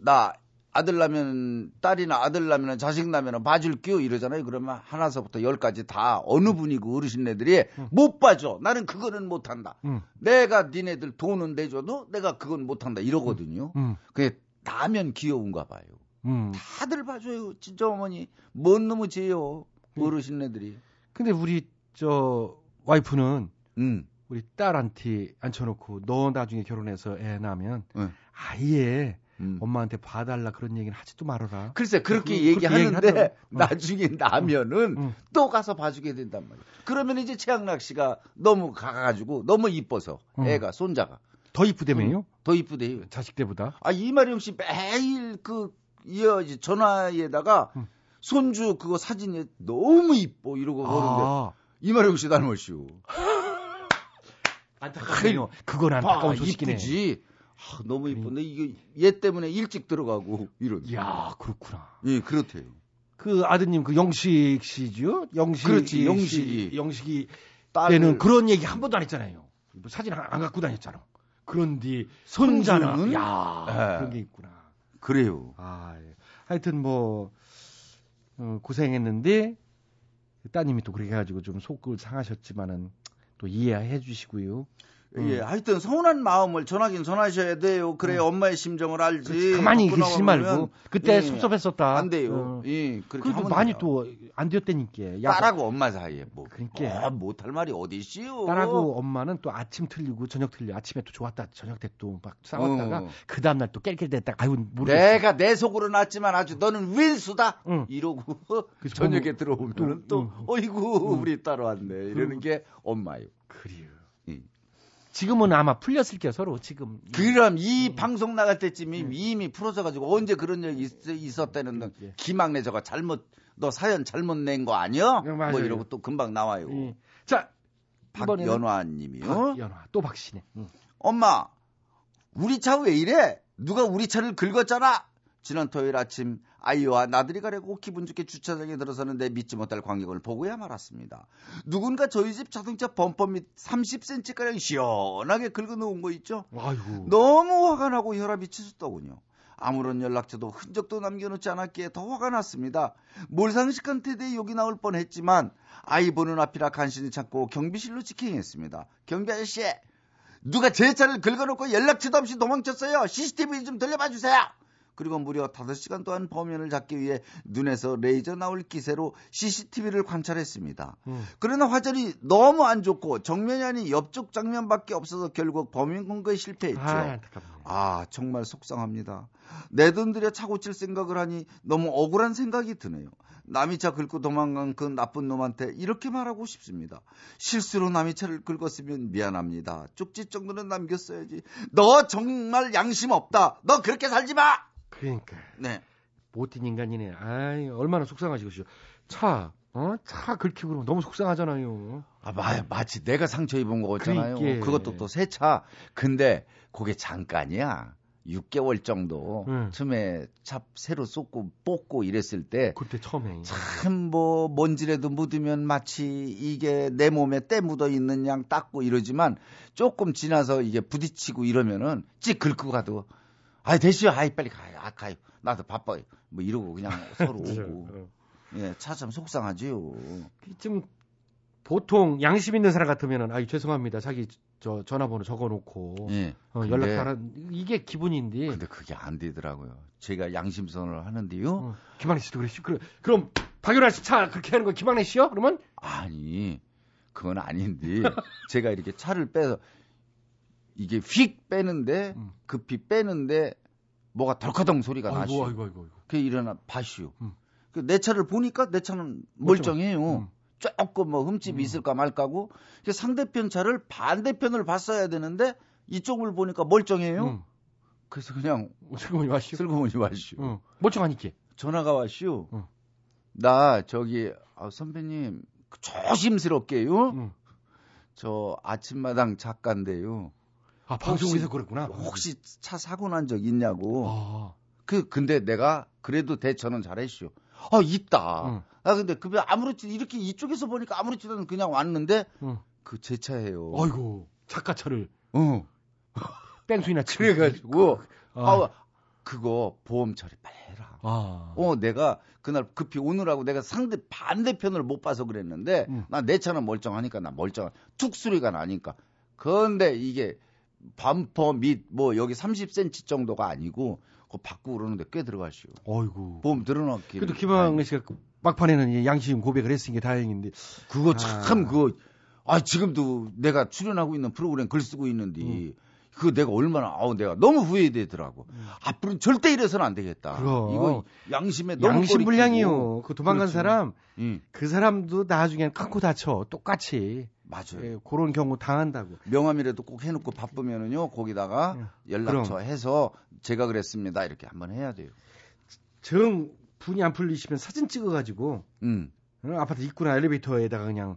나 아들 나면 딸이나 아들 나면 자식 나면 봐줄게요 이러잖아요. 그러면 하나서부터 열까지 다 어느 분이고 어르신네들이 못 봐줘. 나는 그거는 못한다. 음. 내가 니네들 돈은 내줘도 내가 그건 못한다 이러거든요. 음. 그게 나면 귀여운가 봐요. 음. 다들 봐줘요. 진짜 어머니 뭔 놈의 죄요. 음. 어르신네들이. 근데 우리 저 와이프는 음. 우리 딸한테 앉혀놓고 너 나중에 결혼해서 애 낳으면 응. 아예 음. 엄마한테 봐달라 그런 얘기는 하지도 말아라. 글쎄 그렇게 그- 얘기하는데 그렇게. 어. 나중에 나면은 응. 또 가서 봐주게 된단 말이야. 그러면 이제 최양락 씨가 너무 가가지고 너무 이뻐서 응. 애가 손자가 더 이쁘다며요? 더 이쁘대요. 자식 때보다. 아 이마령 씨 매일 그 이어 전화에다가 응. 손주 그거 사진이 너무 이뻐 이러고 그러는데 아, 이마령 씨 닮으시오. 안타깝네요. 그건 봐, 안타까운 소식이네. 이쁘지. 아, 너무 이쁜데 이게 얘 때문에 일찍 들어가고 이런. 이야, 그렇구나. 예, 그렇대요. 그 아드님 그 영식 씨죠? 영식 그렇지, 씨, 영식이. 영식이 때는 그런 얘기 한 번도 안 했잖아요. 뭐 사진 안, 안 갖고 다녔잖아. 그런데 손자나 손주는? 야 예. 그런 게 있구나. 그래요. 아, 예. 하여튼 뭐 어, 고생했는데 따님이 또 그렇게 해가지고 좀 속을 상하셨지만은 또 이해해 주시고요. 음. 예, 하여튼 서운한 마음을 전하긴 전하셔야 돼요. 그래야 엄마의 심정을 알지. 그렇지, 가만히 계시지 나가면 말고 그때 예, 섭섭했었다. 안 돼요. 어. 예, 그렇게 그래도 많이. 또 안 되었다니까. 야, 딸하고 엄마 사이에 뭐 그러니까. 어, 못할 말이 어디 있어요. 딸하고 엄마는 또 아침 틀리고 저녁 틀리고 아침에 또 좋았다 저녁 때 또 막 싸웠다가 어. 그 다음 날 또 깰깰댔다가 아유 모르겠어. 내가 내 속으로 났지만 아주 너는 윈수다. 응. 이러고 그래서 저녁에 보면 들어오면 또, 또, 응. 어이구 응. 우리 딸 왔네 이러는 게 엄마요. 그래요. 예. 지금은 아마 풀렸을 게요 서로 지금. 그럼 음. 이 방송 나갈 때쯤이 이미 풀어져 가지고 언제 그런 일이 있, 있었다는 너 예. 기막내 저거 잘못 너 사연 잘못 낸 거 아니야? 예. 뭐 이러고 또 금방 나와요. 예. 자 박연화님이요. 박연화 또 박씨네. 응. 엄마, 우리 차 왜 이래? 누가 우리 차를 긁었잖아. 지난 토요일 아침 아이와 나들이 가려고 기분 좋게 주차장에 들어서는데 믿지 못할 광경을 보고야 말았습니다. 누군가 저희 집 자동차 범퍼 밑 30cm가량 시원하게 긁어놓은 거 있죠? 아이고. 너무 화가 나고 혈압이 치솟더군요. 아무런 연락처도 흔적도 남겨놓지 않았기에 더 화가 났습니다. 몰상식한 태도에 욕이 나올 뻔했지만 아이 보는 앞이라 간신히 참고 경비실로 직행했습니다. 경비 아저씨, 누가 제 차를 긁어놓고 연락처도 없이 도망쳤어요. CCTV 좀 돌려봐 주세요. 그리고 무려 5시간 동안 범인을 잡기 위해 눈에서 레이저 나올 기세로 CCTV를 관찰했습니다. 음. 그러나 화질이 너무 안 좋고 정면이 아닌 옆쪽 장면밖에 없어서 결국 범인 검거에 실패했죠. 아. 아, 정말 속상합니다. 내 돈 들여 차 고 칠 생각을 하니 너무 억울한 생각이 드네요. 남이 차 긁고 도망간 그 나쁜 놈한테 이렇게 말하고 싶습니다. 실수로 남이 차를 긁었으면 미안합니다. 쪽지 정도는 남겼어야지. 너 정말 양심 없다. 너 그렇게 살지 마! 그러니까 네. 못된 인간이네. 아이 얼마나 속상하시겠어요. 차, 어? 차 긁히고 그러면 너무 속상하잖아요. 아, 마, 마치 내가 상처 입은 거 같잖아요. 그러니까. 그것도 또 새 차. 근데 그게 잠깐이야. 6개월 정도 응. 처음에 차 새로 쏟고 뽑고 이랬을 때 그때 처음에. 참 뭐 먼지라도 묻으면 마치 이게 내 몸에 때 묻어 있는 양 닦고 이러지만 조금 지나서 이게 부딪히고 이러면은 찌 긁고 가도 아이 되시오 아이 빨리 가요. 아 가요. 나도 바빠요. 뭐 이러고 그냥 서로 오고. 어. 예차 참 속상하지요. 좀 보통 양심 있는 사람 같으면은 아유 죄송합니다. 자기 저 전화번호 적어놓고 예. 어, 연락하라 이게 기분인데. 근데 그게 안 되더라고요. 제가 양심선을 하는데요. 어, 김학래 씨도 그랬시. 그래, 그럼 박연아 씨차 그렇게 하는 거 김학래 씨요? 그러면? 아니 그건 아닌데. 제가 이렇게 차를 빼서 이게 휙 빼는데 음. 급히 빼는데 뭐가 덜커덩 소리가 나시오. 아이고 아이고 아이고. 그게 일어나 봐시오. 음. 그내 차를 보니까 내 차는 멀쩡해. 멀쩡해요. 음. 조금 뭐 흠집이 있을까 말까고 그 상대편 차를 반대편을 봤어야 되는데 이쪽을 보니까 멀쩡해요. 음. 그래서 그냥 슬그머니 마시오. 슬그머니 와시오. 응. 멀쩡하니까. 전화가 왔시오. 응. 나 저기 아, 선배님 조심스럽게요. 응. 저 아침마당 작가인데요. 아, 방송에서 그랬구나. 혹시 차 사고 난 적 있냐고. 아. 그 근데 내가 그래도 대처는 잘했슈. 아 있다. 응. 아 근데 그 아무렇지 이렇게 이쪽에서 보니까 아무렇지도 않은 그냥 왔는데 응. 그제 차예요. 아이고, 착가차를 어. 뺑소니나 치고. 그래가지고 아. 아, 그거 보험 처리 빨리 해라. 아. 어 내가 그날 급히 오느라고 내가 상대 반대편을 못 봐서 그랬는데 응. 나내 차는 멀쩡하니까 나 멀쩡한 툭 소리가 나니까 그런데 이게 범퍼 및뭐 여기 30cm 정도가 아니고 그거 바꾸고 그러는데 꽤 들어가시오. 어이구. 보험 들어놨기. 그래도 김학래 씨가 막판에는 양심 고백을 했으니 게 다행인데. 그거 아. 참 그거 아 지금도 내가 출연하고 있는 프로그램 글 쓰고 있는데 그거 내가 얼마나 아우 내가 너무 후회되더라고. 앞으로는 절대 이래서는 안 되겠다. 그럼. 이거 양심에 너무 양심 불량이요. 그 도망간 그렇죠. 사람 응. 그 사람도 나중엔 큰코 다쳐. 똑같이. 맞아요. 예, 그런 경우 당한다고. 명함이라도 꼭 해놓고 바쁘면은요 거기다가 연락처 그럼. 해서 제가 그랬습니다 이렇게 한번 해야 돼요. 정 분이 안 풀리시면 사진 찍어가지고 음. 어, 아파트 입구나 엘리베이터에다가 그냥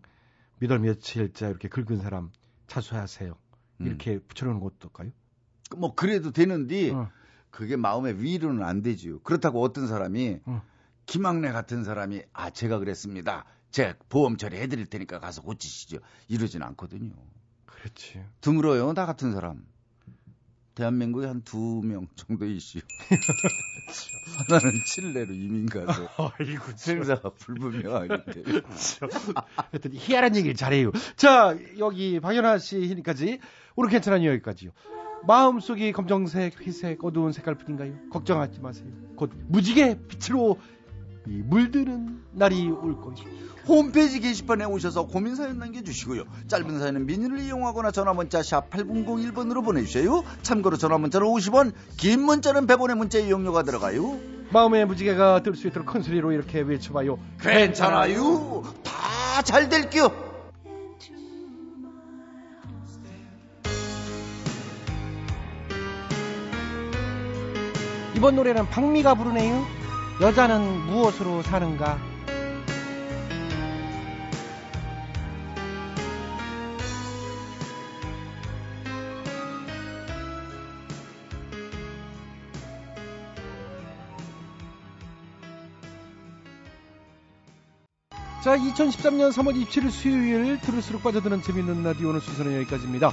몇월 며칠자 이렇게 긁은 사람 자수하세요. 음. 이렇게 붙여놓는 것도 어떨까요? 뭐 그래도 되는데 어. 그게 마음의 위로는 안 되지요. 그렇다고 어떤 사람이 어. 김학래 같은 사람이 아 제가 그랬습니다. 제 보험 처리해드릴 테니까 가서 고치시죠. 이러진 않거든요. 그렇지. 드물어요 나 같은 사람. 대한민국에 한 두 명 정도 이슈. 하나는 칠레로 이민 가서 아이고, 생사가 불분명하기 때문에. 하여튼 희한한 얘기를 잘해요. 자, 여기 박연아 씨니까지 오늘 괜찮은 여기까지요. 마음속이 검정색, 회색, 어두운 색깔 뿐인가요? 걱정하지 마세요. 곧 무지개 빛으로 이 물드는 날이 올 거예요. 홈페이지 게시판에 오셔서 고민 사연 남겨주시고요. 짧은 사연은 미니를 이용하거나 전화문자 샵 8001번으로 보내주세요. 참고로 전화문자는 50원, 긴 문자는 100원의 문자 이용료가 들어가요. 마음의 무지개가 뜰 수 있도록 큰 소리로 이렇게 외쳐봐요. 괜찮아요. 다 잘 될게요. 이번 노래는 박미가 부르네요. 여자는 무엇으로 사는가? 자, 2013년 3월 27일 수요일 들을수록 빠져드는 재밌는 라디오 오늘 순서는 여기까지입니다.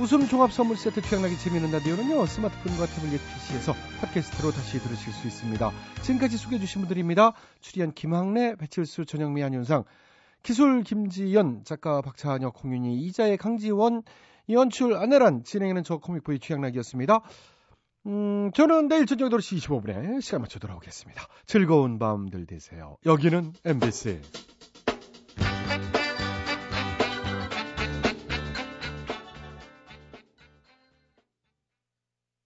웃음 종합 선물 세트 취향나게 재밌는 라디오는요 스마트폰과 태블릿 PC에서 팟캐스트로 다시 들으실 수 있습니다. 지금까지 소개해주신 분들입니다. 출연 김학래, 배칠수, 전영미, 안윤상, 기술 김지연, 작가 박찬혁, 홍윤희, 이자의 강지원, 연출 안내란, 진행하는 저 코믹보이 취향나기였습니다. 음, 저는 내일 저녁 8시 25분에 시간 맞춰 돌아오겠습니다. 즐거운 밤들 되세요. 여기는 MBC.